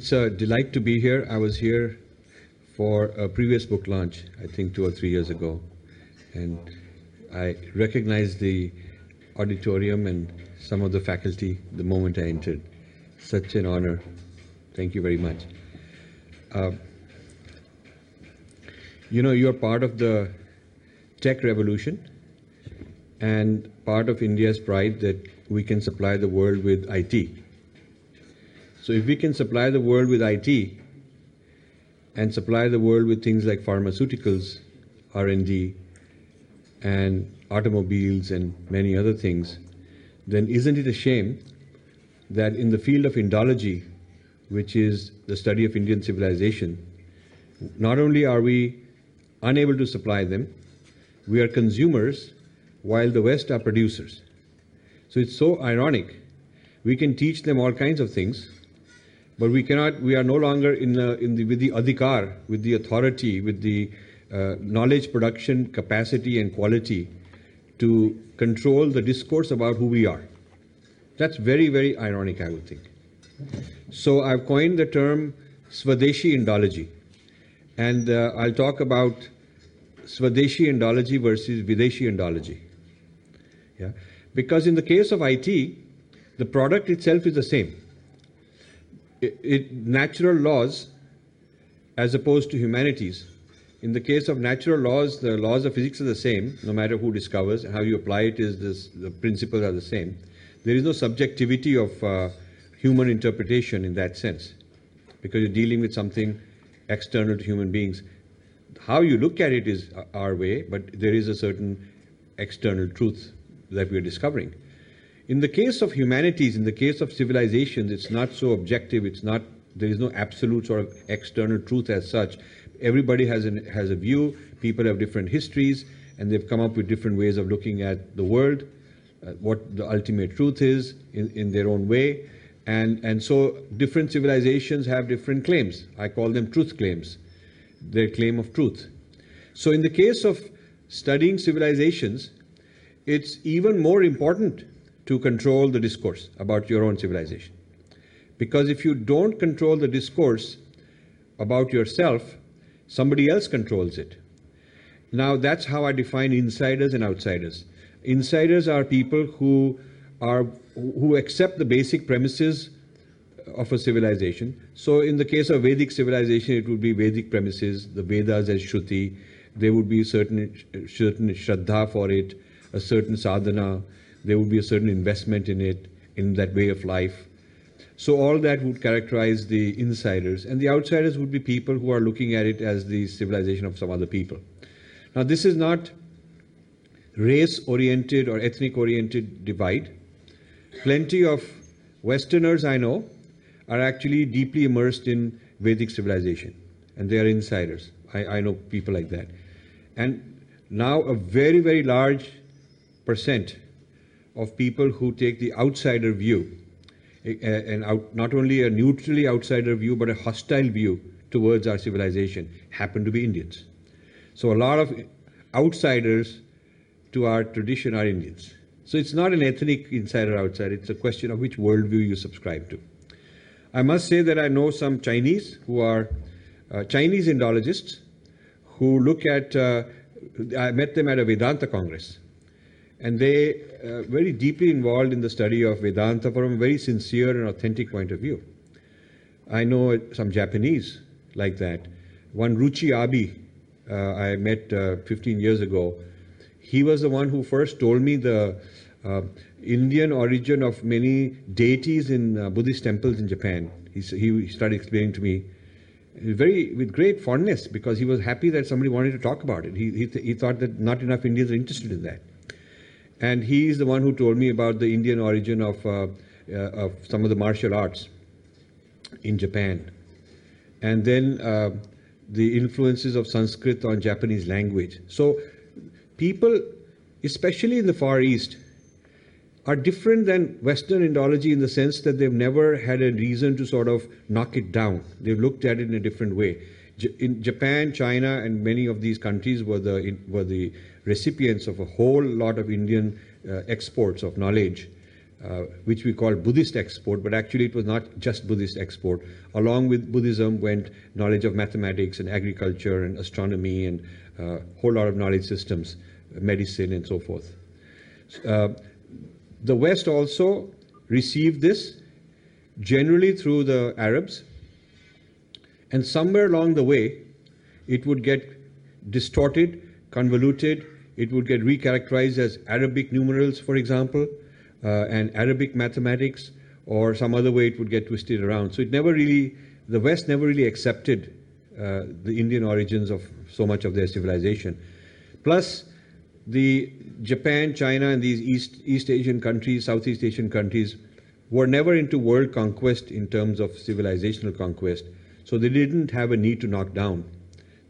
It's a delight to be here. I was here for a previous book launch, I think two or three years ago, and I recognized the auditorium and some of the faculty the moment I entered. Such an honor. Thank you very much. Uh, you know, you're part of the tech revolution and part of India's pride that we can supply the world with IT. So if we can supply the world with IT and supply the world with things like pharmaceuticals, R&D, and automobiles and many other things, then isn't it a shame that in the field of Indology, which is the study of Indian civilization, not only are we unable to supply them, we are consumers while the West are producers. So it's so ironic. We can teach them all kinds of things, but we cannot, we are no longer in in the, with the adhikar, with the authority, with the uh, knowledge production capacity and quality to control the discourse about who we are. That's very, very ironic, I would think. So I've coined the term Swadeshi Indology. And uh, I'll talk about Swadeshi Indology versus Videshi Indology. Yeah? Because in the case of IT, the product itself is the same. It, natural laws, as opposed to humanities, in the case of natural laws, the laws of physics are the same, no matter who discovers. How you apply it is this, the principles are the same. There is no subjectivity of uh, human interpretation in that sense, because you're dealing with something external to human beings. How you look at it is our way, but there is a certain external truth that we're discovering. In the case of humanities, in the case of civilizations, it's not so objective. It's not. There is no absolute sort of external truth as such everybody has, an, has a view, people have different histories, and they've come up with different ways of looking at the world, uh, what the ultimate truth is in, in their own way. And, and so different civilizations have different claims. I call them truth claims, their claim of truth. So in the case of studying civilizations, it's even more important to control the discourse about your own civilization. Because if you don't control the discourse about yourself, Somebody else controls it. Now, that's how I define insiders and outsiders. Insiders are people who are who accept the basic premises of a civilization. So, in the case of Vedic civilization, it would be Vedic premises, the Vedas as Shruti. There would be certain certain shraddha for it, a certain sadhana. There would be a certain investment in it, in that way of life. So all that would characterize the insiders, and the outsiders would be people who are looking at it as the civilization of some other people. Now, this is not race-oriented or ethnic-oriented divide. Plenty of Westerners I know are actually deeply immersed in Vedic civilization, and they are insiders. I, I know people like that. And now a very, very large percent of people who take the outsider view and out, not only a neutrally outsider view, but a hostile view towards our civilization happen to be Indians. So a lot of outsiders to our tradition are Indians. So it's not an ethnic insider outsider, it's a question of which worldview you subscribe to. I must say that I know some Chinese who are uh, Chinese Indologists who look at, uh, I met them at a Vedanta Congress and they uh, very deeply involved in the study of Vedanta from a very sincere and authentic point of view. I know some Japanese like that. One Ruchi Abi, uh, I met uh, 15 years ago. He was the one who first told me the uh, Indian origin of many deities in uh, Buddhist temples in Japan. He, he started explaining to me very with great fondness because he was happy that somebody wanted to talk about it. He, he, th- he thought that not enough Indians are interested in that. And he is the one who told me about the Indian origin of, uh, uh, of some of the martial arts in Japan. And then uh, the influences of Sanskrit on Japanese language. So people, especially in the Far East, are different than Western Indology in the sense that they've never had a reason to sort of knock it down. They've looked at it in a different way. In Japan, China, and many of these countries were the were the recipients of a whole lot of Indian uh, exports of knowledge uh, which we call Buddhist export, but actually it was not just Buddhist export. Along with Buddhism went knowledge of mathematics and agriculture and astronomy and a uh, whole lot of knowledge systems, medicine and so forth. Uh, the West also received this generally through the Arabs, and somewhere along the way, it would get distorted, convoluted, it would get recharacterized as Arabic numerals, for example, uh, and Arabic mathematics, or some other way it would get twisted around. So it never really, the West never really accepted uh, the Indian origins of so much of their civilization. Plus, the Japan, China, and these East, East Asian countries, Southeast Asian countries, were never into world conquest in terms of civilizational conquest. So they didn't have a need to knock down.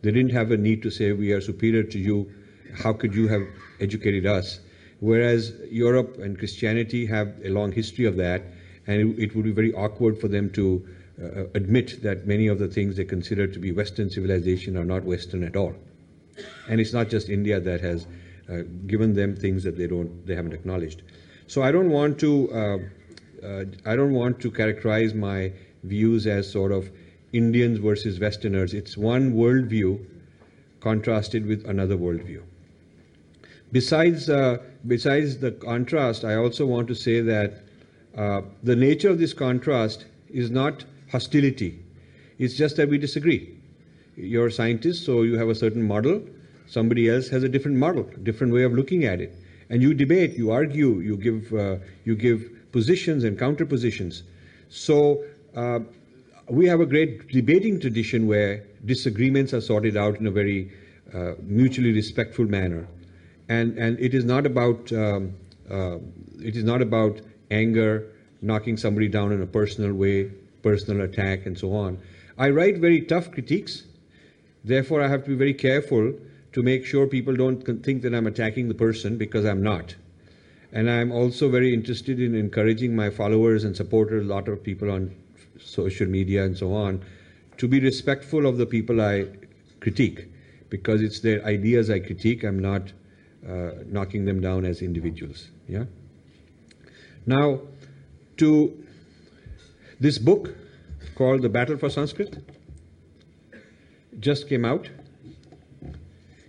They didn't have a need to say, we are superior to you. How could you have educated us? Whereas Europe and Christianity have a long history of that, and it, would be very awkward for them to uh, admit that many of the things they consider to be Western civilization are not Western at all. And it's not just India that has uh, given them things that they don't, they haven't acknowledged. So I don't want to, uh, uh I don't want to characterize my views as sort of Indians versus Westerners. It's one worldview contrasted with another worldview. Besides, uh, besides the contrast, I also want to say that uh, the nature of this contrast is not hostility. It's just that we disagree. You're a scientist, so you have a certain model. Somebody else has a different model, different way of looking at it. And you debate, you argue, you give, uh, you give positions and counterpositions. So uh, we have a great debating tradition where disagreements are sorted out in a very uh, mutually respectful manner and and it is not about um, uh, it is not about anger, knocking somebody down in a personal way, personal attack, and so on. I write very tough critiques. Therefore, I have to be very careful to make sure people don't think that I'm attacking the person because I'm not. And I'm also very interested in encouraging my followers and supporters, a lot of people on social media and so on, to be respectful of the people I critique because it's their ideas I critique. I'm not uh, knocking them down as individuals. Yeah. Now, to this book called The Battle for Sanskrit just came out.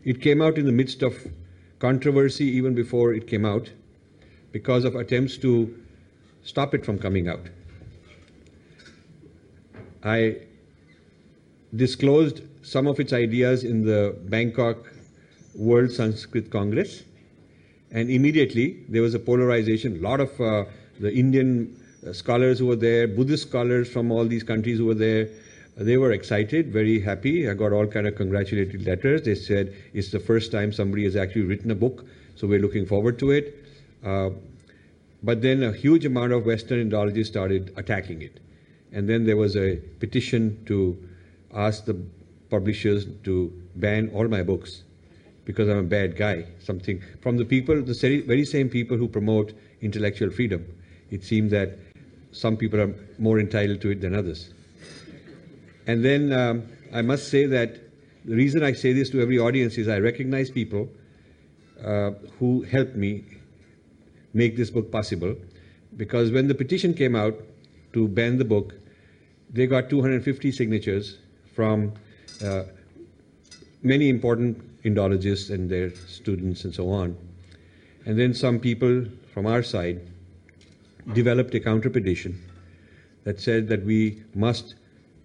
It came out in the midst of controversy even before it came out because of attempts to stop it from coming out. I disclosed some of its ideas in the Bangkok World Sanskrit Congress. And immediately there was a polarization. A lot of uh, the Indian uh, scholars who were there, Buddhist scholars from all these countries who were there, they were excited, very happy. I got all kind of congratulatory letters. They said it's the first time somebody has actually written a book, so we're looking forward to it. Uh, but then a huge amount of Western Indologists started attacking it. And then there was a petition to ask the publishers to ban all my books because I'm a bad guy. Something from the people, the very same people who promote intellectual freedom. It seems that some people are more entitled to it than others. And then um, I must say that the reason I say this to every audience is I recognize people uh, who helped me make this book possible. Because when the petition came out to ban the book, they got 250 signatures from uh, many important Indologists and their students and so on. And then some people from our side developed a counter petition that said that we must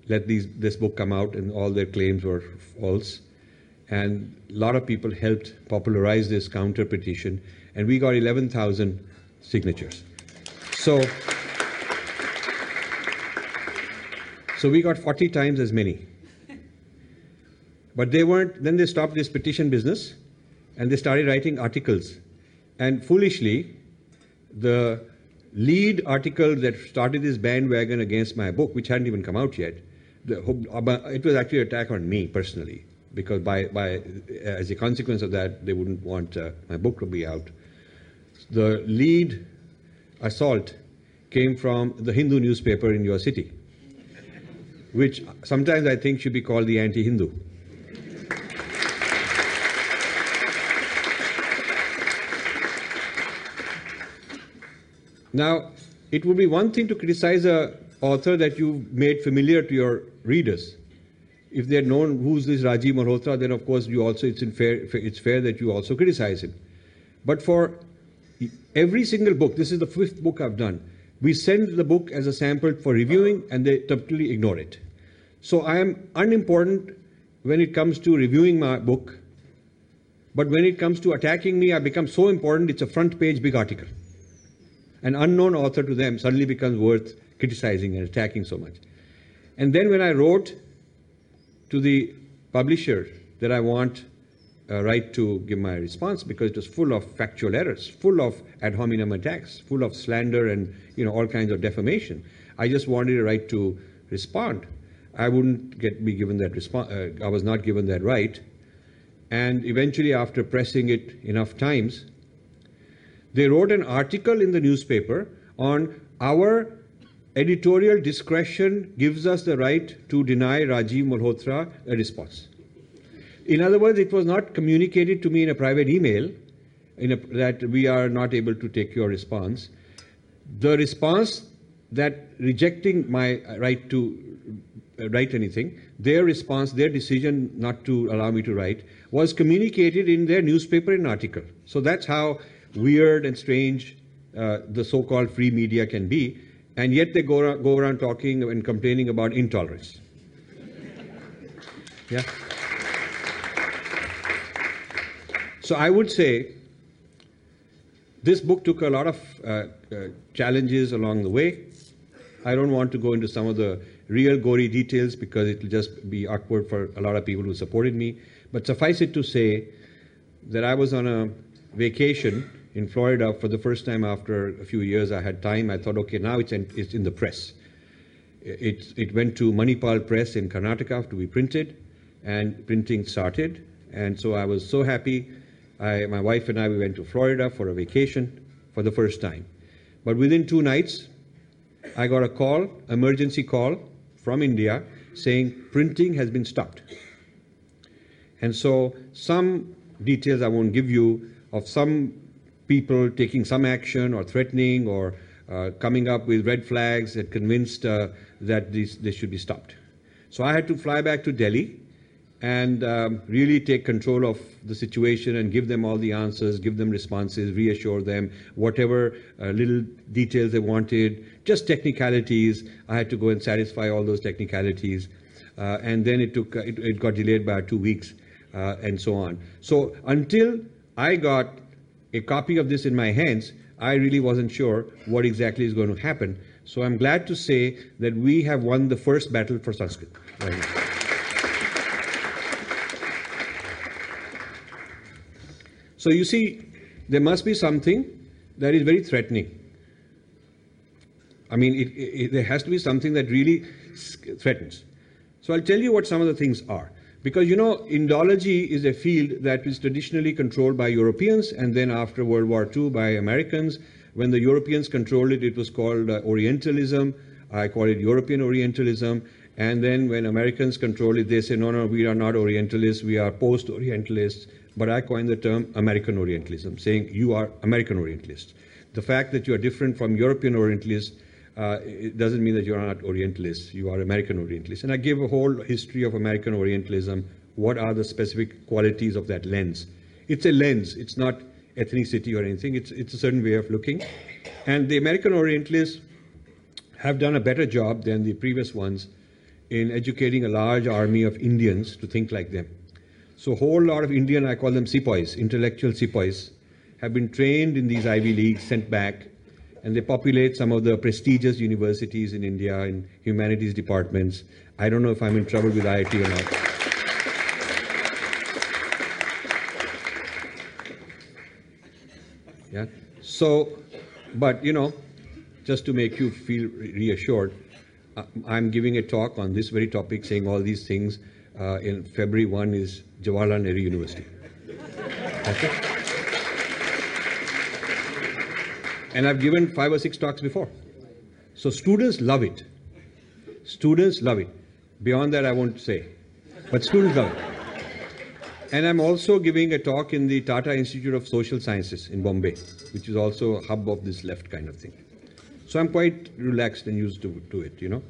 let these, this book come out and all their claims were false. And a lot of people helped popularize this counter petition, and we got 11,000 signatures. So, so we got 40 times as many. But they weren't, then they stopped this petition business and they started writing articles. And foolishly, the lead article that started this bandwagon against my book, which hadn't even come out yet, the, it was actually an attack on me personally, because by, by, as a consequence of that, they wouldn't want uh, my book to be out. The lead assault came from the Hindu newspaper in your city, which sometimes I think should be called the anti Hindu. Now, it would be one thing to criticize a author that you've made familiar to your readers. If they had known who's this Rajiv Malhotra, then of course you also it's fair it's fair that you also criticize him. But for every single book, this is the fifth book I've done. We send the book as a sample for reviewing, and they totally ignore it. So I am unimportant when it comes to reviewing my book, but when it comes to attacking me, I become so important. It's a front page big article. An unknown author to them suddenly becomes worth criticizing and attacking so much. And then when I wrote to the publisher that I want a right to give my response because it was full of factual errors, full of ad hominem attacks, full of slander and you know all kinds of defamation. I just wanted a right to respond. I wouldn't get be given that response. Uh, I was not given that right. And eventually, after pressing it enough times, they wrote an article in the newspaper on our editorial discretion gives us the right to deny Rajiv Malhotra a response. In other words, it was not communicated to me in a private email a, that we are not able to take your response. The response that rejecting my right to write anything, their response, their decision not to allow me to write, was communicated in their newspaper and article. So that's how weird and strange uh, the so called free media can be. And yet they go go around talking and complaining about intolerance. Yeah? So I would say this book took a lot of uh, uh, challenges along the way. I don't want to go into some of the real gory details because it will just be awkward for a lot of people who supported me. But suffice it to say that I was on a vacation in Florida for the first time after a few years. I had time. I thought, okay, now it's in, it's in the press. It, it went to Manipal Press in Karnataka to be printed, and printing started. And so I was so happy I, my wife and I, we went to Florida for a vacation for the first time. But within two nights, I got a call, emergency call from India saying printing has been stopped. And so some details I won't give you of some people taking some action or threatening or uh, coming up with red flags that convinced uh, that this, this should be stopped. So I had to fly back to Delhi and um, really take control of the situation and give them all the answers, give them responses, reassure them, whatever uh, little details they wanted, just technicalities. I had to go and satisfy all those technicalities. Uh, and then it took, uh, it, it, got delayed by two weeks uh, and so on. So until I got a copy of this in my hands, I really wasn't sure what exactly is going to happen. So I'm glad to say that we have won the first battle for Sanskrit. Right So you see, there must be something that is very threatening. I mean, it, it, there has to be something that really threatens. So I'll tell you what some of the things are. Because you know, Indology is a field that is traditionally controlled by Europeans and then after World War II by Americans. When the Europeans controlled it, it was called uh, Orientalism. I call it European Orientalism. And then when Americans control it, they say, no, no, we are not Orientalists, we are post Orientalists but I coined the term American Orientalism, saying you are American Orientalists. The fact that you are different from European Orientalists uh, it doesn't mean that you're not Orientalists, you are American Orientalists. And I give a whole history of American Orientalism. What are the specific qualities of that lens? It's a lens, it's not ethnicity or anything, it's, it's a certain way of looking. And the American Orientalists have done a better job than the previous ones in educating a large army of Indians to think like them. So a whole lot of Indian, I call them sepoys, intellectual sepoys, have been trained in these Ivy Leagues, sent back, and they populate some of the prestigious universities in India in humanities departments. I don't know if I'm in trouble with IIT or not. Yeah. So, but you know, just to make you feel reassured, uh, I'm giving a talk on this very topic, saying all these things uh, in February 1 is Jawaharlal Nehru University. And I've given five or six talks before. So students love it. Students love it. Beyond that, I won't say. But students love it. And I'm also giving a talk in the Tata Institute of Social Sciences in Bombay, which is also a hub of this left kind of thing. So I'm quite relaxed and used to, to it, you know.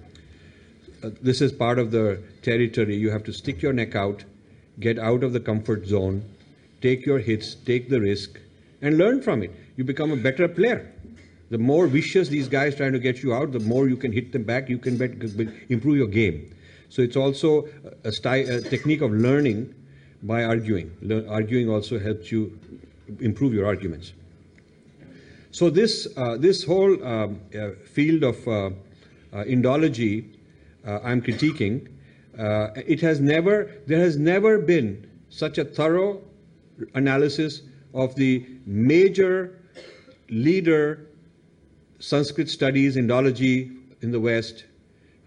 Uh, this is part of the territory. You have to stick your neck out, get out of the comfort zone, take your hits, take the risk, and learn from it. You become a better player. The more vicious these guys trying to get you out, the more you can hit them back, you can bet, improve your game. So it's also a, a technique of learning by arguing. Arguing also helps you improve your arguments. So this uh, this whole um, uh, field of uh, uh Indology uh, I'm critiquing, uh, it has never there has never been such a thorough analysis of the major leader Sanskrit studies, Indology in the West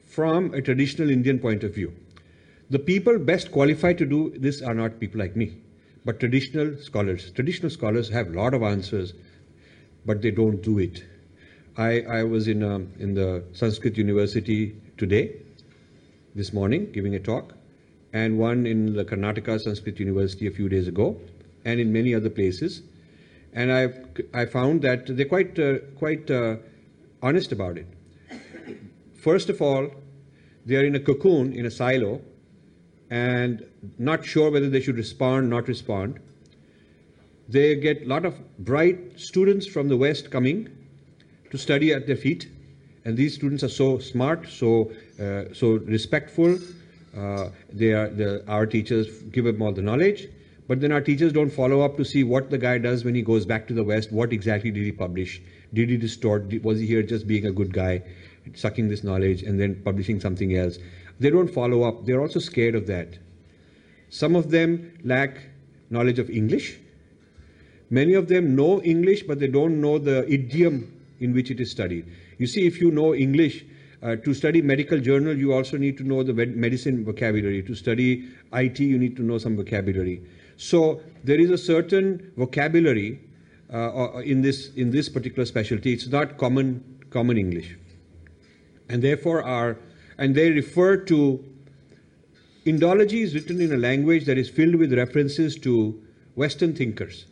from a traditional Indian point of view. The people best qualified to do this are not people like me, but traditional scholars. Traditional scholars have a lot of answers, but they don't do it. I, I was in, um, in the Sanskrit University today, this morning, giving a talk, and one in the Karnataka Sanskrit University a few days ago, and in many other places. And I've, I found that they're quite, uh, quite uh, honest about it. First of all, they are in a cocoon, in a silo, and not sure whether they should respond, not respond. They get a lot of bright students from the West coming to study at their feet, and these students are so smart, so uh, so respectful. Uh, they are the, our teachers give them all the knowledge, but then our teachers don't follow up to see what the guy does when he goes back to the West. What exactly did he publish? Did he distort? Was he here just being a good guy, sucking this knowledge and then publishing something else? They don't follow up. They're also scared of that. Some of them lack knowledge of English. Many of them know English, but they don't know the idiom in which it is studied. You see, if you know English, uh, to study medical journal, you also need to know the medicine vocabulary. To study IT, you need to know some vocabulary. So there is a certain vocabulary uh, in this in this particular specialty. It's not common common English, and therefore are and they refer to Indology is written in a language that is filled with references to Western thinkers.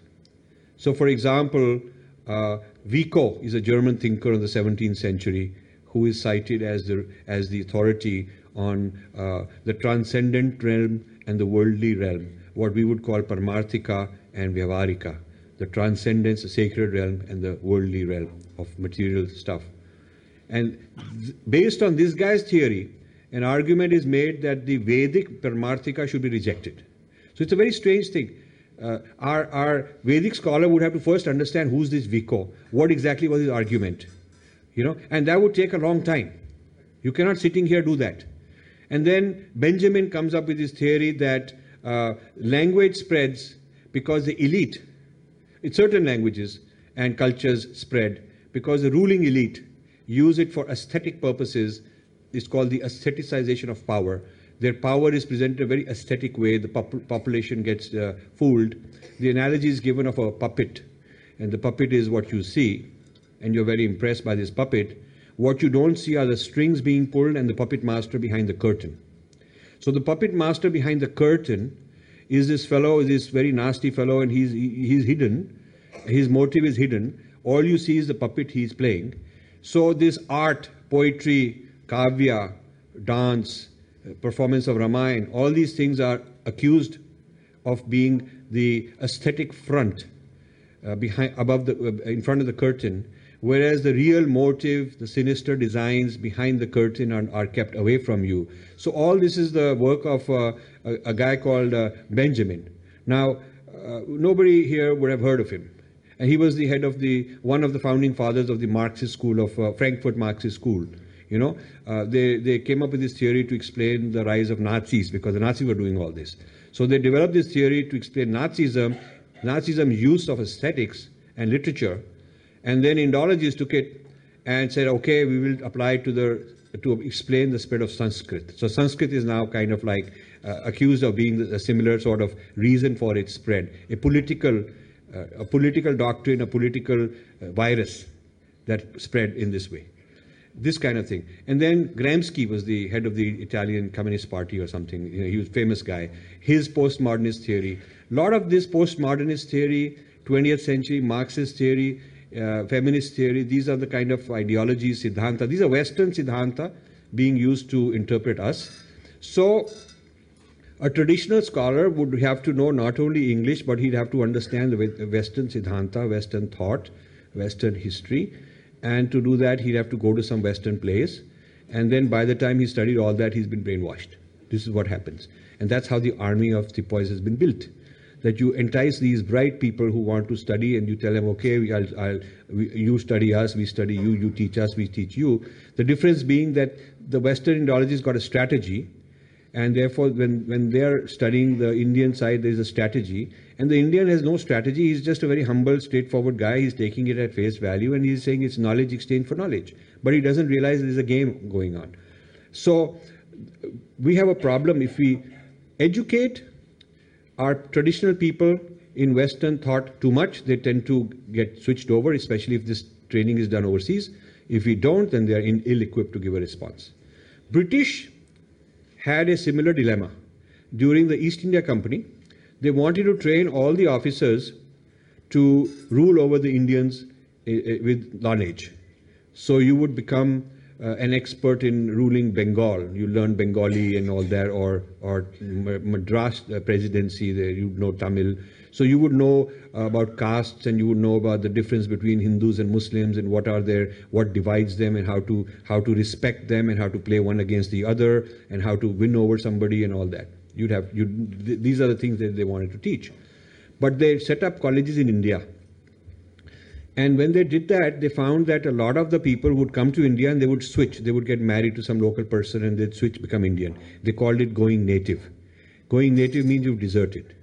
So, for example, uh, Vico is a German thinker in the 17th century who is cited as the, as the authority on uh, the transcendent realm and the worldly realm, what we would call Paramarthika and Vyavaharika, the transcendence, the sacred realm, and the worldly realm of material stuff. And th- based on this guy's theory, an argument is made that the Vedic Paramarthika should be rejected. So it's a very strange thing. Uh, our, our Vedic scholar would have to first understand who's this Vico, what exactly was his argument, you know, and that would take a long time. You cannot sitting here do that. And then Benjamin comes up with his theory that uh, language spreads because the elite, in certain languages and cultures spread because the ruling elite use it for aesthetic purposes. It's called the aestheticization of power. Their power is presented in a very aesthetic way. The pop- population gets uh, fooled. The analogy is given of a puppet, and the puppet is what you see, and you're very impressed by this puppet. What you don't see are the strings being pulled and the puppet master behind the curtain. So the puppet master behind the curtain is this fellow, this very nasty fellow, and he's he's hidden. His motive is hidden. All you see is the puppet he's playing. So this art, poetry, kavya, dance, performance of Ramayana, all these things are accused of being the aesthetic front uh, behind, above the, uh, in front of the curtain, whereas the real motive, the sinister designs behind the curtain are, are kept away from you. So all this is the work of uh, a, a, guy called uh, Benjamin. Now, uh, nobody here would have heard of him. And he was the head of the one of the founding fathers of the Marxist school of uh, Frankfurt Marxist School. You know, uh, they, they came up with this theory to explain the rise of Nazis because the Nazis were doing all this. So they developed this theory to explain Nazism, Nazism use of aesthetics and literature, and then Indologists took it and said, okay, we will apply to the to explain the spread of Sanskrit. So Sanskrit is now kind of like uh, accused of being a similar sort of reason for its spread, a political, uh, a political doctrine, a political uh, virus that spread in this way this kind of thing. And then Gramsci was the head of the Italian Communist Party or something. You know, he was a famous guy. His postmodernist theory. A lot of this postmodernist theory, 20th century Marxist theory, uh, feminist theory. These are the kind of ideologies, siddhanta. These are Western siddhanta being used to interpret us. So, a traditional scholar would have to know not only English, but he'd have to understand the Western siddhanta, Western thought, Western history. And to do that, he'd have to go to some Western place. And then by the time he studied all that, he's been brainwashed. This is what happens. And that's how the army of sepoys has been built. That you entice these bright people who want to study and you tell them, okay, I'll, I'll, we, you study us, we study you, you teach us, we teach you. The difference being that the Western Indologist got a strategy and therefore when, when they're studying the Indian side, there's a strategy. And the Indian has no strategy. He's just a very humble, straightforward guy. He's taking it at face value and he's saying it's knowledge exchange for knowledge. But he doesn't realize there's a game going on. So we have a problem if we educate our traditional people in Western thought too much, they tend to get switched over, especially if this training is done overseas. If we don't, then they are ill equipped to give a response. British had a similar dilemma. During the East India Company, they wanted to train all the officers to rule over the Indians eh, eh, with knowledge. So you would become uh, an expert in ruling Bengal. You learn Bengali and all that, or or Madras uh, presidency. There you know Tamil. So you would know about castes and you would know about the difference between Hindus and Muslims and what are their what divides them and how to how to respect them and how to play one against the other and how to win over somebody and all that. You'd have you th- these are the things that they wanted to teach, but they set up colleges in India and when they did that, they found that a lot of the people would come to India and they would switch. They would get married to some local person and they'd switch, become Indian. They called it going native. Going native means you've deserted.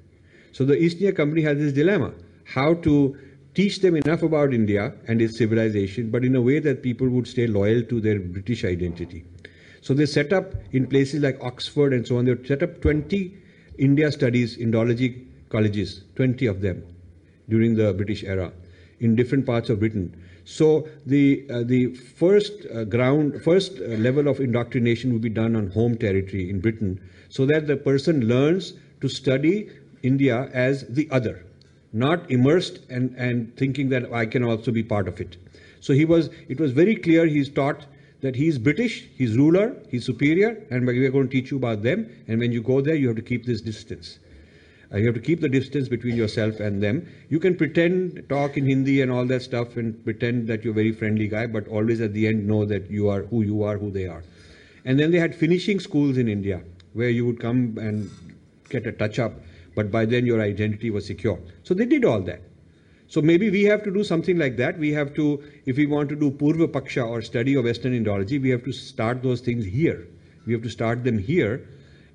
So the East India Company has this dilemma how to teach them enough about India and its civilization, but in a way that people would stay loyal to their British identity. So they set up in places like Oxford and so on, they set up 20 India studies, Indology colleges, 20 of them during the British era in different parts of Britain. So the uh, the first uh, ground, first uh, level of indoctrination would be done on home territory in Britain, so that the person learns to study India as the other, not immersed and and thinking that I can also be part of it. So he was. It was very clear. He's taught that he's British, he's ruler, he's superior, and we are going to teach you about them. And when you go there, you have to keep this distance. Uh, you have to keep the distance between yourself and them. You can pretend, talk in Hindi and all that stuff, and pretend that you're a very friendly guy, but always at the end know that you are who you are, who they are. And then they had finishing schools in India, where you would come and get a touch up, but by then your identity was secure. So they did all that. So maybe we have to do something like that. We have to, if we want to do Purva Paksha or study of Western Indology, we have to start those things here. We have to start them here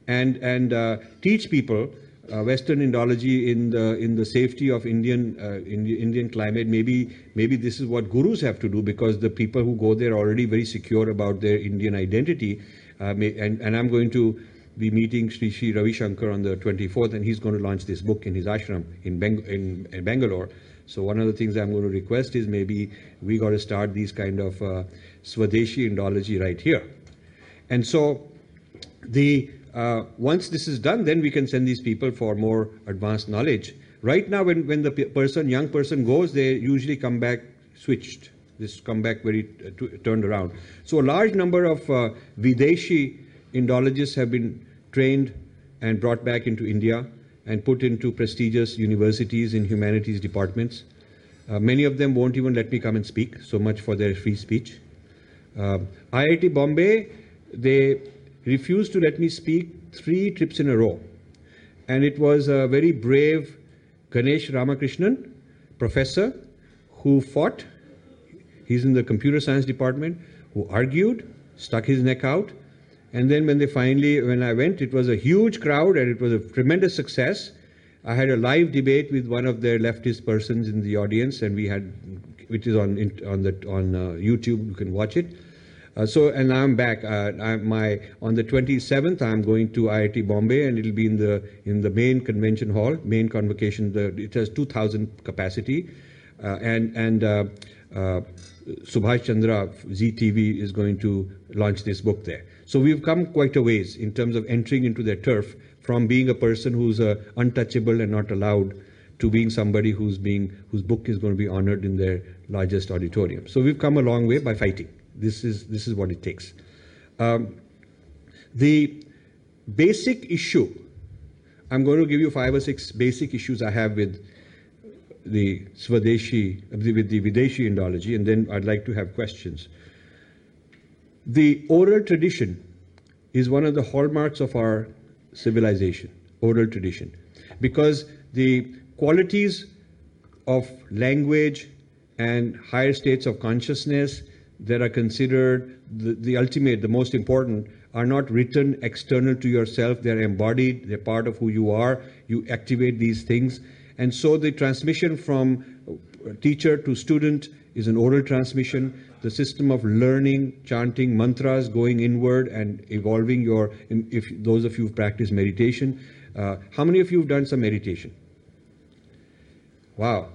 and, and uh, teach people uh, Western Indology in the in the safety of Indian uh, in Indian climate. Maybe maybe this is what gurus have to do because the people who go there are already very secure about their Indian identity. Uh, may, and, and I'm going to be meeting Sri Sri Ravi Shankar on the 24th, and he's going to launch this book in his ashram in, Beng- in, in Bangalore. So one of the things I'm going to request is maybe we got to start these kind of uh, Swadeshi Indology right here. And so the uh, once this is done, then we can send these people for more advanced knowledge. Right now, when, when the person, young person goes, they usually come back switched. This come back very uh, t- turned around. So a large number of uh, Videshi Indologists have been trained and brought back into India and put into prestigious universities in humanities departments. Uh, many of them won't even let me come and speak, so much for their free speech. Uh, IIT Bombay, they refused to let me speak three trips in a row. And it was a very brave Ganesh Ramakrishnan, professor, who fought. He's in the computer science department, who argued, stuck his neck out. And then when they finally, when I went, it was a huge crowd and it was a tremendous success. I had a live debate with one of their leftist persons in the audience, and we had, which is on on the on uh, YouTube. You can watch it. Uh, so, and I'm back. Uh, I'm my on the 27th, I'm going to IIT Bombay, and it'll be in the in the main convention hall, main convocation. The, it has 2,000 capacity, uh, and and uh, uh, Subhash Chandra Zee TV is going to launch this book there. So we've come quite a ways in terms of entering into their turf from being a person who's uh, untouchable and not allowed to being somebody who's being whose book is going to be honored in their largest auditorium. So we've come a long way by fighting. This is this is what it takes. Um, the basic issue. I'm going to give you five or six basic issues I have with the Swadeshi, with the Videshi Indology, and then I'd like to have questions. The oral tradition is one of the hallmarks of our civilization, oral tradition, because the qualities of language and higher states of consciousness that are considered the, the ultimate, the most important, are not written external to yourself. They're embodied, they're part of who you are. You activate these things. And so the transmission from teacher to student is an oral transmission. The system of learning, chanting mantras, going inward and evolving your, if those of you who've practiced meditation, uh, how many of you have done some meditation? Wow,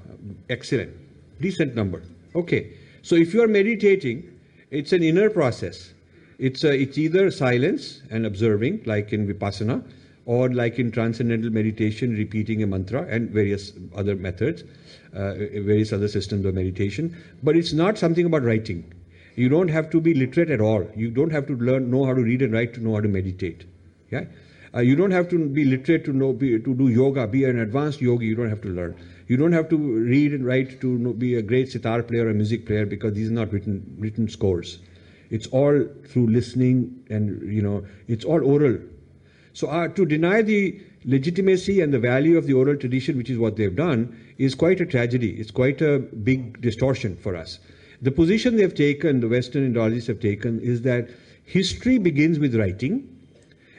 excellent. Decent number. Okay. So if you are meditating, it's an inner process. It's, a, it's either silence and observing, like in Vipassana, or like in transcendental meditation, repeating a mantra and various other methods, various other systems of meditation. But it's not something about writing. You don't have to be literate at all. You don't have to learn, know how to read and write to know how to meditate. Yeah? Uh, you don't have to be literate to know be, to do yoga, be an advanced yogi. You don't have to learn. You don't have to read and write to know, be a great sitar player or music player because these are not written written scores. It's all through listening and you know it's all oral. So uh, to deny the legitimacy and the value of the oral tradition, which is what they've done, is quite a tragedy. It's quite a big distortion for us. The position they've taken, the Western Indologists have taken, is that history begins with writing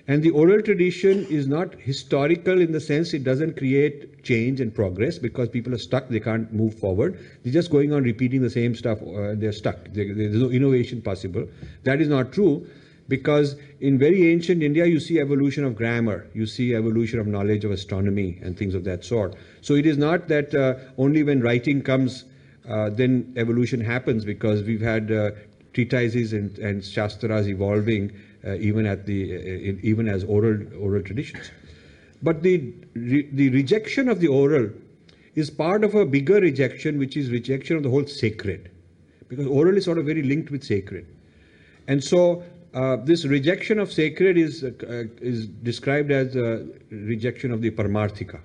and the oral tradition is not historical in the sense it doesn't create change and progress because people are stuck, they can't move forward. They're just going on repeating the same stuff, uh, they're stuck. They, there's no innovation possible. That is not true because in very ancient India, you see evolution of grammar, you see evolution of knowledge of astronomy and things of that sort. So it is not that uh, only when writing comes, uh, then evolution happens because we've had uh, treatises and, and shastras evolving uh, even at the uh, even as oral oral traditions. But the re, the rejection of the oral is part of a bigger rejection, which is rejection of the whole sacred, because oral is sort of very linked with sacred, and so. Uh, this rejection of sacred is uh, is described as a rejection of the paramarthika,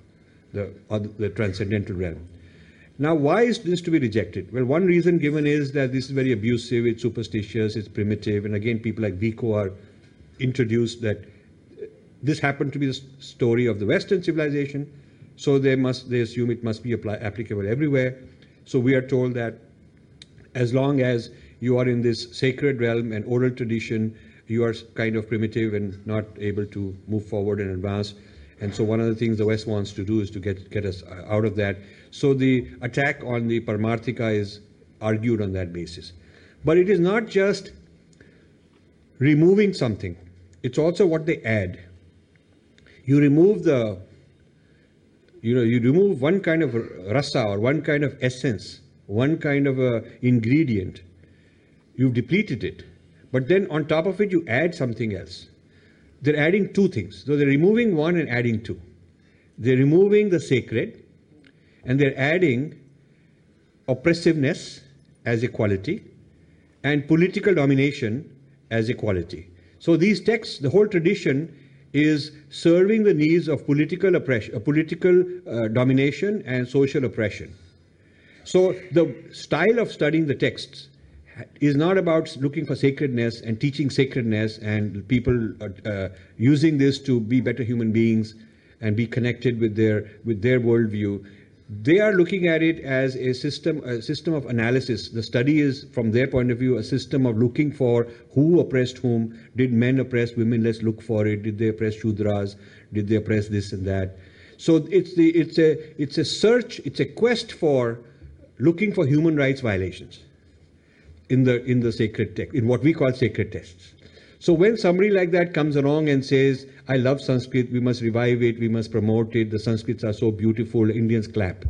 the, the transcendental realm. Now, why is this to be rejected? Well, one reason given is that this is very abusive, it's superstitious, it's primitive, and again, people like Vico are introduced that this happened to be the story of the Western civilization, so they must they assume it must be apply, applicable everywhere. So we are told that as long as you are in this sacred realm and oral tradition, you are kind of primitive and not able to move forward and advance. And so one of the things the West wants to do is to get, get us out of that. So the attack on the Paramarthika is argued on that basis. But it is not just removing something. It's also what they add. You remove the, you know, you remove one kind of rasa or one kind of essence, one kind of a ingredient. You've depleted it. But then on top of it, you add something else. They're adding two things. So they're removing one and adding two. They're removing the sacred and they're adding oppressiveness as equality and political domination as equality. So these texts, the whole tradition is serving the needs of political oppression, uh, political uh, domination and social oppression. So the style of studying the texts is not about looking for sacredness and teaching sacredness and people uh, uh, using this to be better human beings and be connected with their with their worldview they are looking at it as a system, a system of analysis. The study is, from their point of view, a system of looking for who oppressed whom. Did men oppress women? Let's look for it. Did they oppress Shudras? Did they oppress this and that? So it's the it's a it's a search. It's a quest for looking for human rights violations in the in the sacred text, in what we call sacred texts. So when somebody like that comes along and says, I love Sanskrit, we must revive it, we must promote it, the Sanskrits are so beautiful, Indians clap.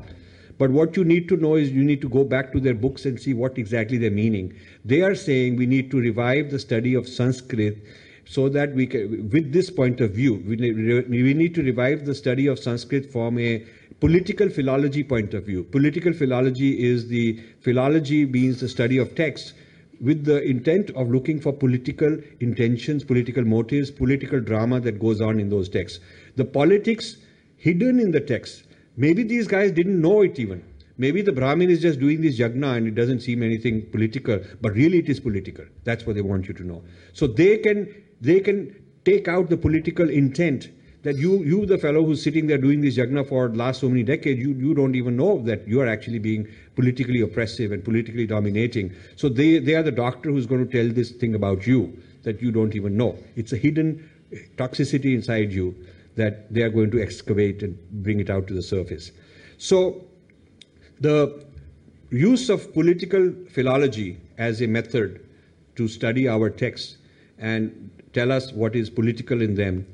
But what you need to know is you need to go back to their books and see what exactly they're meaning. They are saying we need to revive the study of Sanskrit so that we can, with this point of view, we, we need to revive the study of Sanskrit from a political philology point of view. Political philology is the philology means the study of texts with the intent of looking for political intentions, political motives, political drama that goes on in those texts. The politics hidden in the text. Maybe these guys didn't know it even. Maybe the Brahmin is just doing this yagna and it doesn't seem anything political, but really it is political. That's what they want you to know. So they can they can take out the political intent that you, you, the fellow who's sitting there doing this yagna for last so many decades, you, you don't even know that you are actually being politically oppressive and politically dominating. So they, they are the doctor who's going to tell this thing about you that you don't even know. It's a hidden eh, toxicity inside you that they are going to excavate and bring it out to the surface. So the use of political philology as a method to study our texts and tell us what is political in them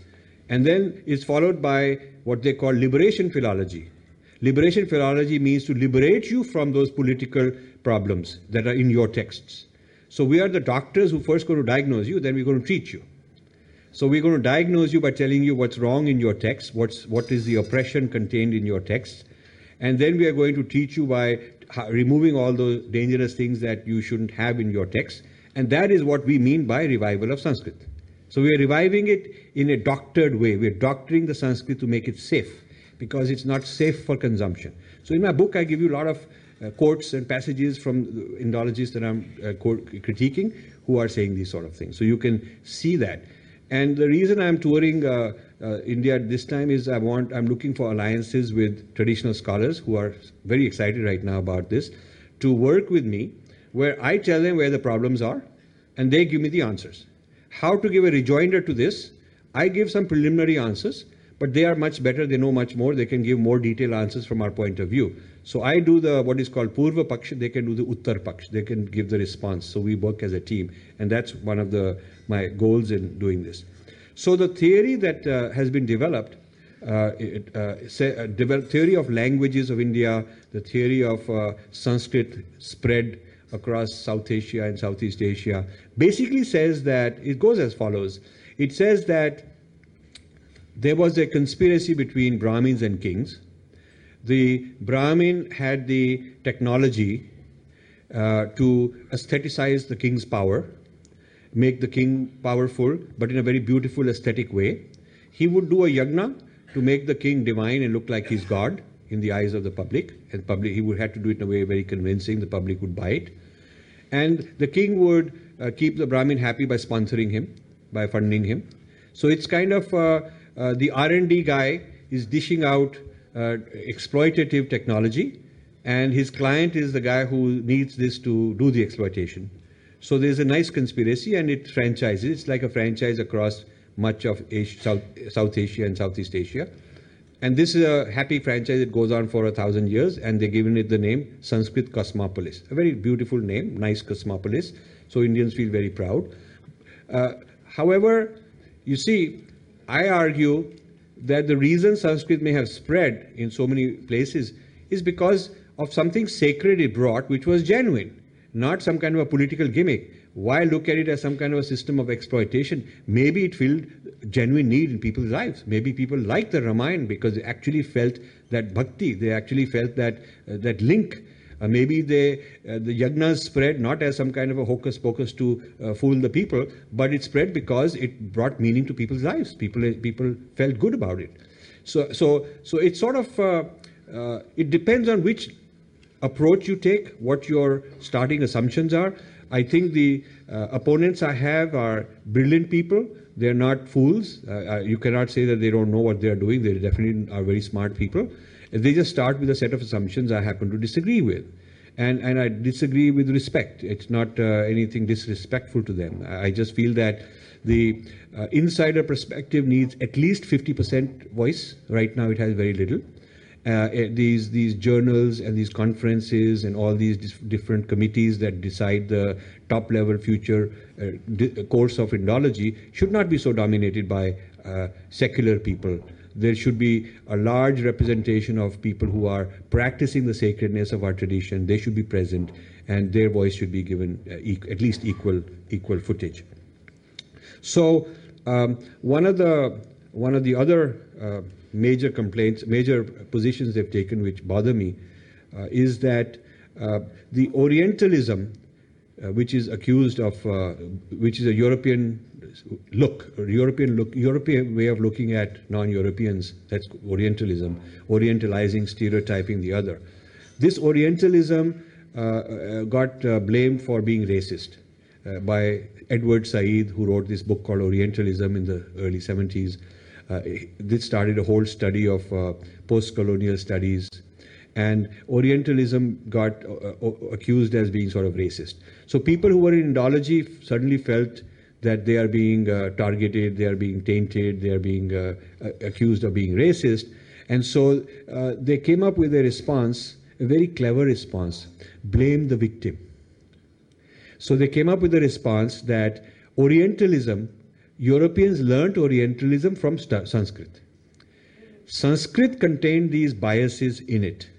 and then is followed by what they call liberation philology. Liberation philology means to liberate you from those political problems that are in your texts. So we are the doctors who first going to diagnose you, then we're going to treat you. So we're going to diagnose you by telling you what's wrong in your text, what's what is the oppression contained in your text, and then we are going to teach you by removing all those dangerous things that you shouldn't have in your text. And that is what we mean by revival of Sanskrit. So we are reviving it in a doctored way. We are doctoring the Sanskrit to make it safe because it's not safe for consumption. So in my book, I give you a lot of uh, quotes and passages from Indologists that I'm uh, critiquing who are saying these sort of things. So you can see that. And the reason I'm touring uh, uh, India this time is I want I'm looking for alliances with traditional scholars who are very excited right now about this to work with me, where I tell them where the problems are, and they give me the answers how to give a rejoinder to this. I give some preliminary answers, but they are much better. They know much more. They can give more detailed answers from our point of view. So I do the what is called Purva Paksh. They can do the Uttar Paksh. They can give the response. So we work as a team, and that's one of the my goals in doing this. So the theory that uh, has been developed, uh, it, uh, say, uh, developed theory of languages of India, the theory of uh, Sanskrit spread across South Asia and Southeast Asia, basically says that it goes as follows. It says that there was a conspiracy between Brahmins and kings. The Brahmin had the technology uh, to aestheticize the king's power, make the king powerful, but in a very beautiful aesthetic way. He would do a yagna to make the king divine and look like he's God in the eyes of the public. And public, he would have to do it in a way very convincing. The public would buy it. And the king would uh, keep the Brahmin happy by sponsoring him, by funding him. So it's kind of uh, uh, the R&D guy is dishing out uh, exploitative technology, and his client is the guy who needs this to do the exploitation. So there's a nice conspiracy, and it franchises. It's like a franchise across much of Asia, South, South Asia and Southeast Asia. And this is a happy franchise that goes on for a thousand years, and they've given it the name Sanskrit Cosmopolis. A very beautiful name, nice Cosmopolis. So Indians feel very proud. Uh, however, you see, I argue that the reason Sanskrit may have spread in so many places is because of something sacred it brought, which was genuine, not some kind of a political gimmick. Why look at it as some kind of a system of exploitation? Maybe it filled genuine need in people's lives. Maybe people liked the Ramayana because they actually felt that bhakti, they actually felt that, uh, that link. Uh, maybe they, uh, the yagnas spread not as some kind of a hocus pocus to uh, fool the people, but it spread because it brought meaning to people's lives. People, people felt good about it. So, so, so it's sort of, uh, uh, it depends on which approach you take, what your starting assumptions are. I think the uh, opponents I have are brilliant people. They're not fools. Uh, uh, you cannot say that they don't know what they're doing. They definitely are very smart people. They just start with a set of assumptions I happen to disagree with. And, and I disagree with respect. It's not uh, anything disrespectful to them. I just feel that the uh, insider perspective needs at least 50% voice. Right now, it has very little uh, eh, these these journals and these conferences and all these different committees that decide the top level future uh, course of Indology should not be so dominated by uh, secular people. There should be a large representation of people who are practicing the sacredness of our tradition. They should be present, and their voice should be given uh, at least equal equal footage. So um, one of the one of the other uh, major complaints, major positions they've taken, which bother me, uh, is that uh, the Orientalism, uh, which is accused of, uh, which is a European look, European look, European way of looking at non-Europeans. That's Orientalism, Orientalizing, stereotyping the other. This Orientalism uh, got blamed for being racist by Edward Said, who wrote this book called Orientalism in the early 70s. Uh, this started a whole study of uh, post-colonial studies and Orientalism got uh, accused as being sort of racist. So people who were in Indology suddenly felt that they are being uh, targeted, they are being tainted, they are being uh, accused of being racist. And so uh, they came up with a response, a very clever response blame the victim. So they came up with a response that Orientalism, Europeans learned Orientalism from Sanskrit. Sanskrit contained these biases in it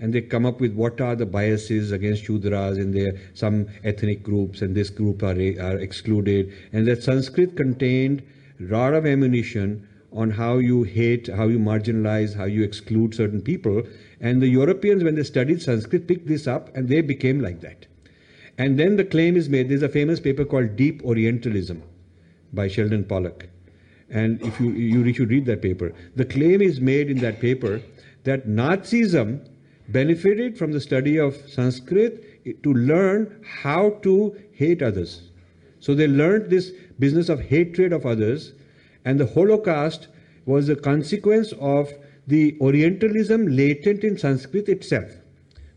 and they come up with what are the biases against Shudras in there, some ethnic groups, and this group are, are excluded, and that Sanskrit contained a lot of ammunition on how you hate, how you marginalize, how you exclude certain people. And the Europeans, when they studied Sanskrit, picked this up and they became like that. And then the claim is made there's a famous paper called Deep Orientalism by Sheldon Pollock. And if you, you should read that paper, the claim is made in that paper that Nazism benefited from the study of Sanskrit to learn how to hate others. So they learned this business of hatred of others, and the Holocaust was a consequence of the Orientalism latent in Sanskrit itself.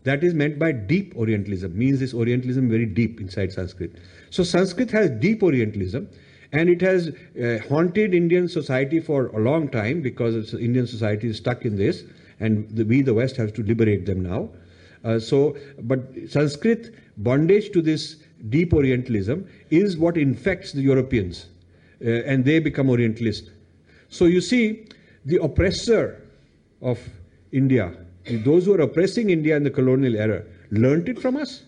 That is meant by deep Orientalism, means this Orientalism very deep inside Sanskrit. So Sanskrit has deep Orientalism, and it has uh, haunted Indian society for a long time because Indian society is stuck in this and the, we, the West, have to liberate them now. Uh, so, but Sanskrit bondage to this deep Orientalism is what infects the Europeans, uh, and they become Orientalist. So you see, the oppressor of India, those who are oppressing India in the colonial era, learned it from us.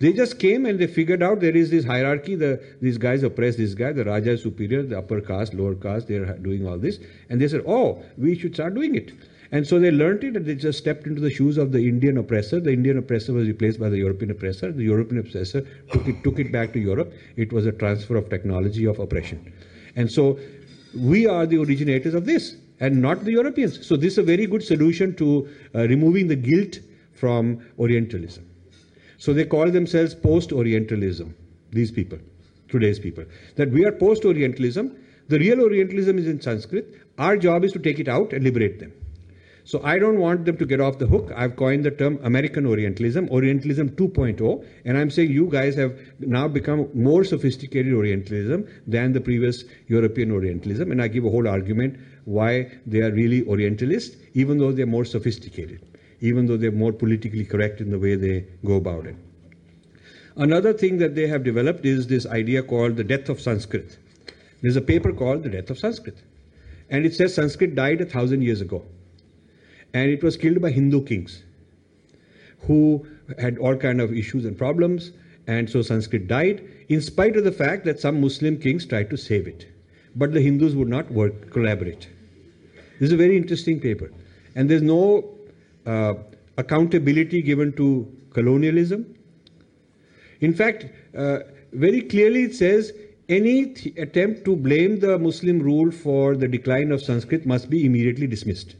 They just came and they figured out there is this hierarchy. The, these guys oppress this guy. The Raja is superior, the upper caste, lower caste, they're doing all this. And they said, oh, we should start doing it. And so they learned it and they just stepped into the shoes of the Indian oppressor. The Indian oppressor was replaced by the European oppressor. The European oppressor took it, took it back to Europe. It was a transfer of technology of oppression. And so we are the originators of this and not the Europeans. So this is a very good solution to uh, removing the guilt from Orientalism. So they call themselves post-Orientalism, these people, today's people. That we are post-Orientalism. The real Orientalism is in Sanskrit. Our job is to take it out and liberate them. So I don't want them to get off the hook. I've coined the term American Orientalism, Orientalism 2.0, and I'm saying you guys have now become more sophisticated Orientalism than the previous European Orientalism, and I give a whole argument why they are really Orientalist, even though they're more sophisticated, even though they're more politically correct in the way they go about it. Another thing that they have developed is this idea called the death of Sanskrit. There's a paper called The Death of Sanskrit. And it says Sanskrit died a thousand years ago and it was killed by Hindu kings who had all kind of issues and problems and so Sanskrit died in spite of the fact that some Muslim kings tried to save it but the Hindus would not work collaborate this is a very interesting paper and there's no uh, accountability given to colonialism in fact uh, very clearly it says any th- attempt to blame the Muslim rule for the decline of Sanskrit must be immediately dismissed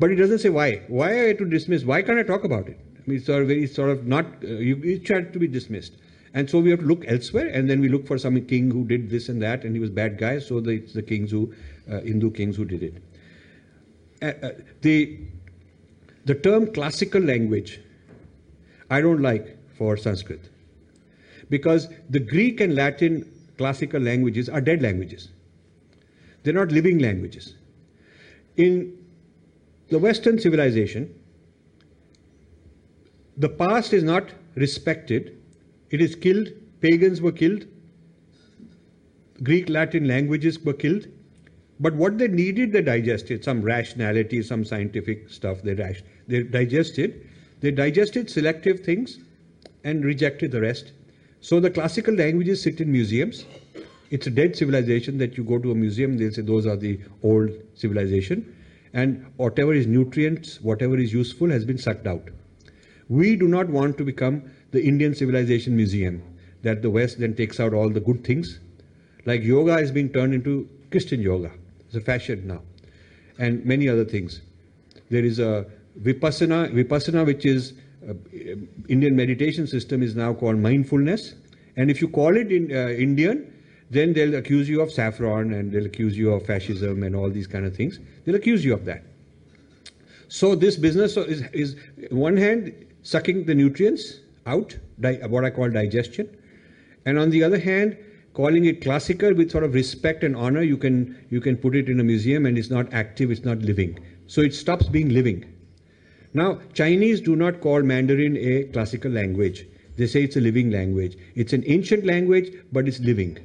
but it doesn't say why. Why are I to dismiss? Why can't I talk about it? I mean, it's sort of very sort of not, uh, you, had to be dismissed. And so we have to look elsewhere, and then we look for some king who did this and that, and he was bad guy. So the, it's the kings who, uh, Hindu kings who did it. Uh, uh, the the term classical language, I don't like for Sanskrit, because the Greek and Latin classical languages are dead languages. They're not living languages. In the Western civilization, the past is not respected, it is killed, pagans were killed, Greek, Latin languages were killed, but what they needed, they digested some rationality, some scientific stuff. They, they digested. They digested selective things and rejected the rest. So the classical languages sit in museums, It's a dead civilization that you go to a museum, they'll say those are the old civilization. And whatever is nutrients, whatever is useful has been sucked out. We do not want to become the Indian Civilization Museum, that the West then takes out all the good things. Like yoga is being turned into Christian yoga. It's a fashion now. And many other things. There is a Vipassana, Vipassana which is uh, Indian meditation system is now called mindfulness. And if you call it in, uh, Indian, then they'll accuse you of saffron and they'll accuse you of fascism and all these kind of things. They'll accuse you of that. So this business is, is one hand sucking the nutrients out, what I call digestion, and on the other hand, calling it classical with sort of respect and honor. You can you can put it in a museum and it's not active, it's not living. So it stops being living. Now Chinese do not call Mandarin a classical language. They say it's a living language. It's an ancient language, but it's living.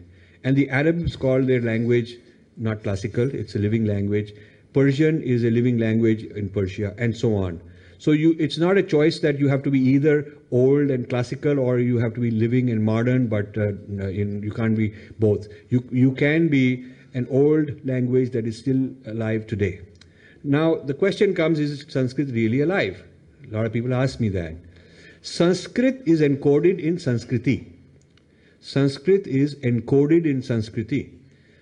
And the Arabs call their language not classical, it's a living language. Persian is a living language in Persia, and so on. So you, it's not a choice that you have to be either old and classical or you have to be living and modern, but uh, in, you can't be both. You, you can be an old language that is still alive today. Now, the question comes, is Sanskrit really alive? A lot of people ask me that. Sanskrit is encoded in Sanskriti. Sanskrit is encoded in Sanskriti.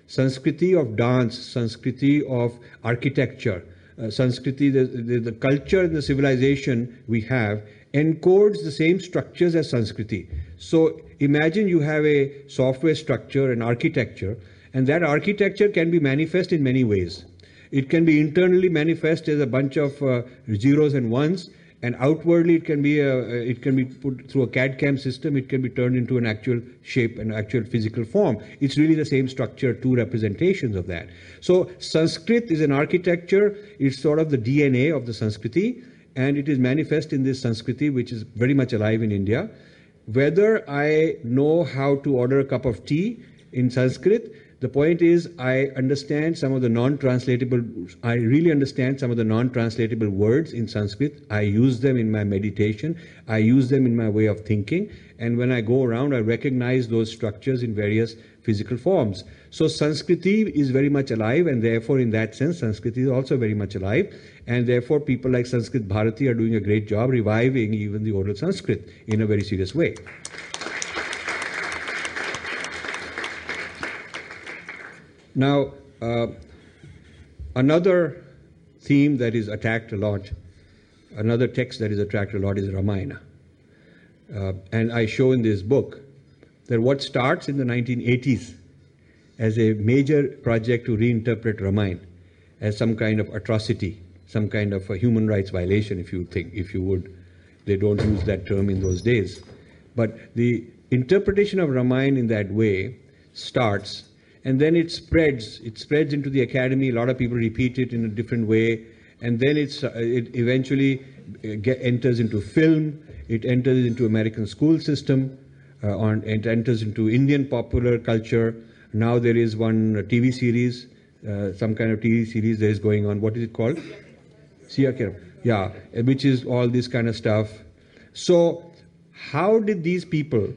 Sanskriti of dance, Sanskriti of architecture, uh, Sanskriti, the, the, the, culture and the civilization we have encodes the same structures as Sanskriti. So imagine you have a software structure, an architecture, and that architecture can be manifest in many ways. It can be internally manifest as a bunch of uh, zeros and ones, and outwardly it can be a, it can be put through a CAD CAM system. It can be turned into an actual shape, an actual physical form. It's really the same structure, two representations of that. So Sanskrit is an architecture. It's sort of the DNA of the Sanskriti, and it is manifest in this Sanskriti, which is very much alive in India. Whether I know how to order a cup of tea in Sanskrit the point is, I understand some of the non translatable, I really understand some of the non translatable words in Sanskrit. I use them in my meditation, I use them in my way of thinking. And when I go around, I recognize those structures in various physical forms. So Sanskriti is very much alive, and therefore, in that sense, Sanskrit is also very much alive. And therefore, people like Sanskrit Bharati are doing a great job reviving even the oral Sanskrit in a very serious way. Now, uh, another theme that is attacked a lot, another text that is attacked a lot is Ramayana. Uh, and I show in this book that what starts in the 1980s as a major project to reinterpret Ramayana as some kind of atrocity, some kind of a human rights violation, if you think, if you would. They don't use that term in those days. But the interpretation of Ramayana in that way starts and then it spreads. It spreads into the academy. A lot of people repeat it in a different way, and then it's uh, it eventually uh, get, enters into film. It enters into American school system. Uh, on, it enters into Indian popular culture. Now there is one TV series, uh, some kind of TV series that is going on. What is it called? Siya Yeah, which is all this kind of stuff. So, how did these people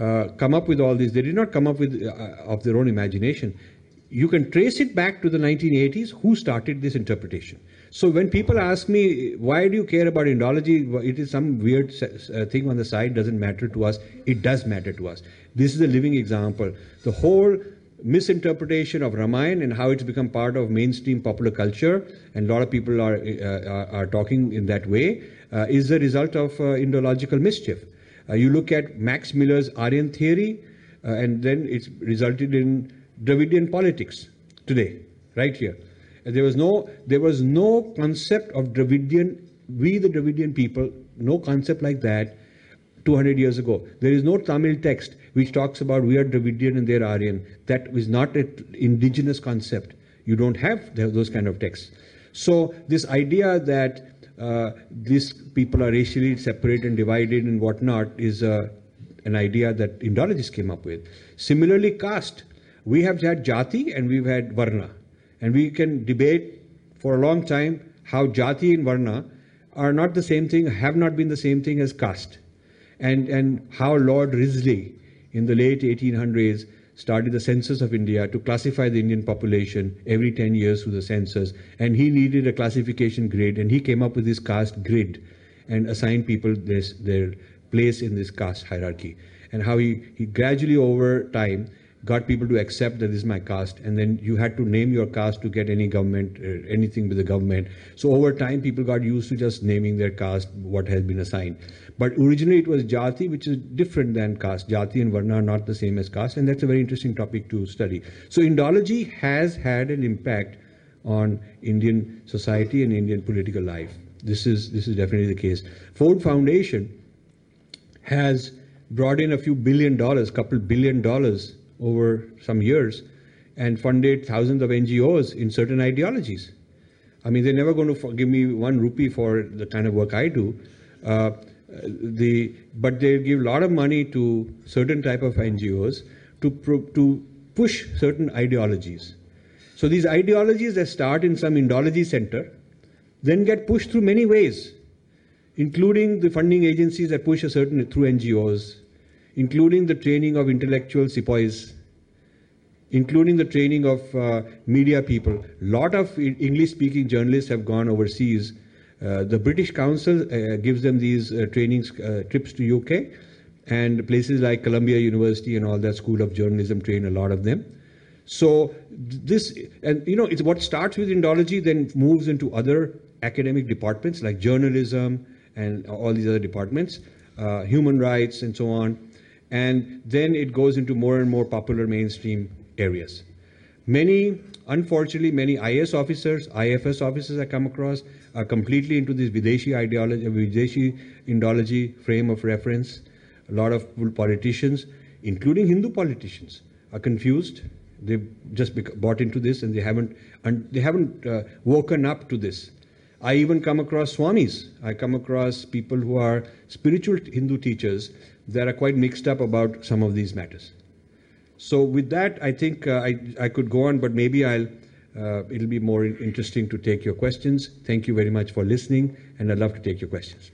uh, come up with all this. They did not come up with uh, of their own imagination. You can trace it back to the 1980s. Who started this interpretation? So when people ask me, why do you care about Indology? It is some weird uh, thing on the side, doesn't matter to us. It does matter to us. This is a living example. The whole misinterpretation of Ramayana and how it's become part of mainstream popular culture, and a lot of people are, uh, are, talking in that way, uh, is the result of uh, Indological mischief. Uh, you look at Max Muller's Aryan theory, uh, and then it's resulted in Dravidian politics today, right here. There was no there was no concept of Dravidian, we the Dravidian people, no concept like that 200 years ago. There is no Tamil text which talks about we are Dravidian and they're Aryan. That is not an indigenous concept. You don't have those kind of texts. So this idea that uh, these people are racially separate and divided and whatnot is uh, an idea that Indologists came up with. Similarly, caste. We have had jati and we've had varna. And we can debate for a long time how jati and varna are not the same thing, have not been the same thing as caste. And, and how Lord Risley in the late 1800s started the census of India to classify the Indian population every 10 years through the census. And he needed a classification grid, and he came up with this caste grid and assigned people this, their place in this caste hierarchy. And how he, he gradually over time got people to accept that this is my caste, and then you had to name your caste to get any government, uh, anything with the government. So over time, people got used to just naming their caste, what has been assigned. But originally it was jati, which is different than caste. Jati and varna are not the same as caste, and that's a very interesting topic to study. So Indology has had an impact on Indian society and Indian political life. This is this is definitely the case. Ford Foundation has brought in a few billion dollars, couple billion dollars over some years and funded thousands of NGOs in certain ideologies. I mean, they're never going to give me one rupee for the kind of work I do. Uh, the, but they give a lot of money to certain type of NGOs to, to push certain ideologies. So these ideologies that start in some Indology center then get pushed through many ways, including the funding agencies that push a certain through NGOs, including the training of intellectual sepoys, including the training of uh, media people. A lot of English-speaking journalists have gone overseas. Uh, the British Council uh, gives them these uh, trainings uh, trips to UK, and places like Columbia University and all that School of Journalism train a lot of them. So this, and you know, it's what starts with Indology, then moves into other academic departments like journalism and all these other departments, uh, human rights and so on and then it goes into more and more popular mainstream areas. Many, unfortunately, many IS officers, IFS officers I come across are completely into this Videshi ideology, Videshi Indology frame of reference. A lot of politicians, including Hindu politicians, are confused. They've just bought into this and they haven't, and they haven't uh, woken up to this. I even come across swamis. I come across people who are spiritual Hindu teachers that are quite mixed up about some of these matters. So with that, I think uh, I, I could go on, but maybe I'll, uh, it'll be more interesting to take your questions. Thank you very much for listening, and I'd love to take your questions.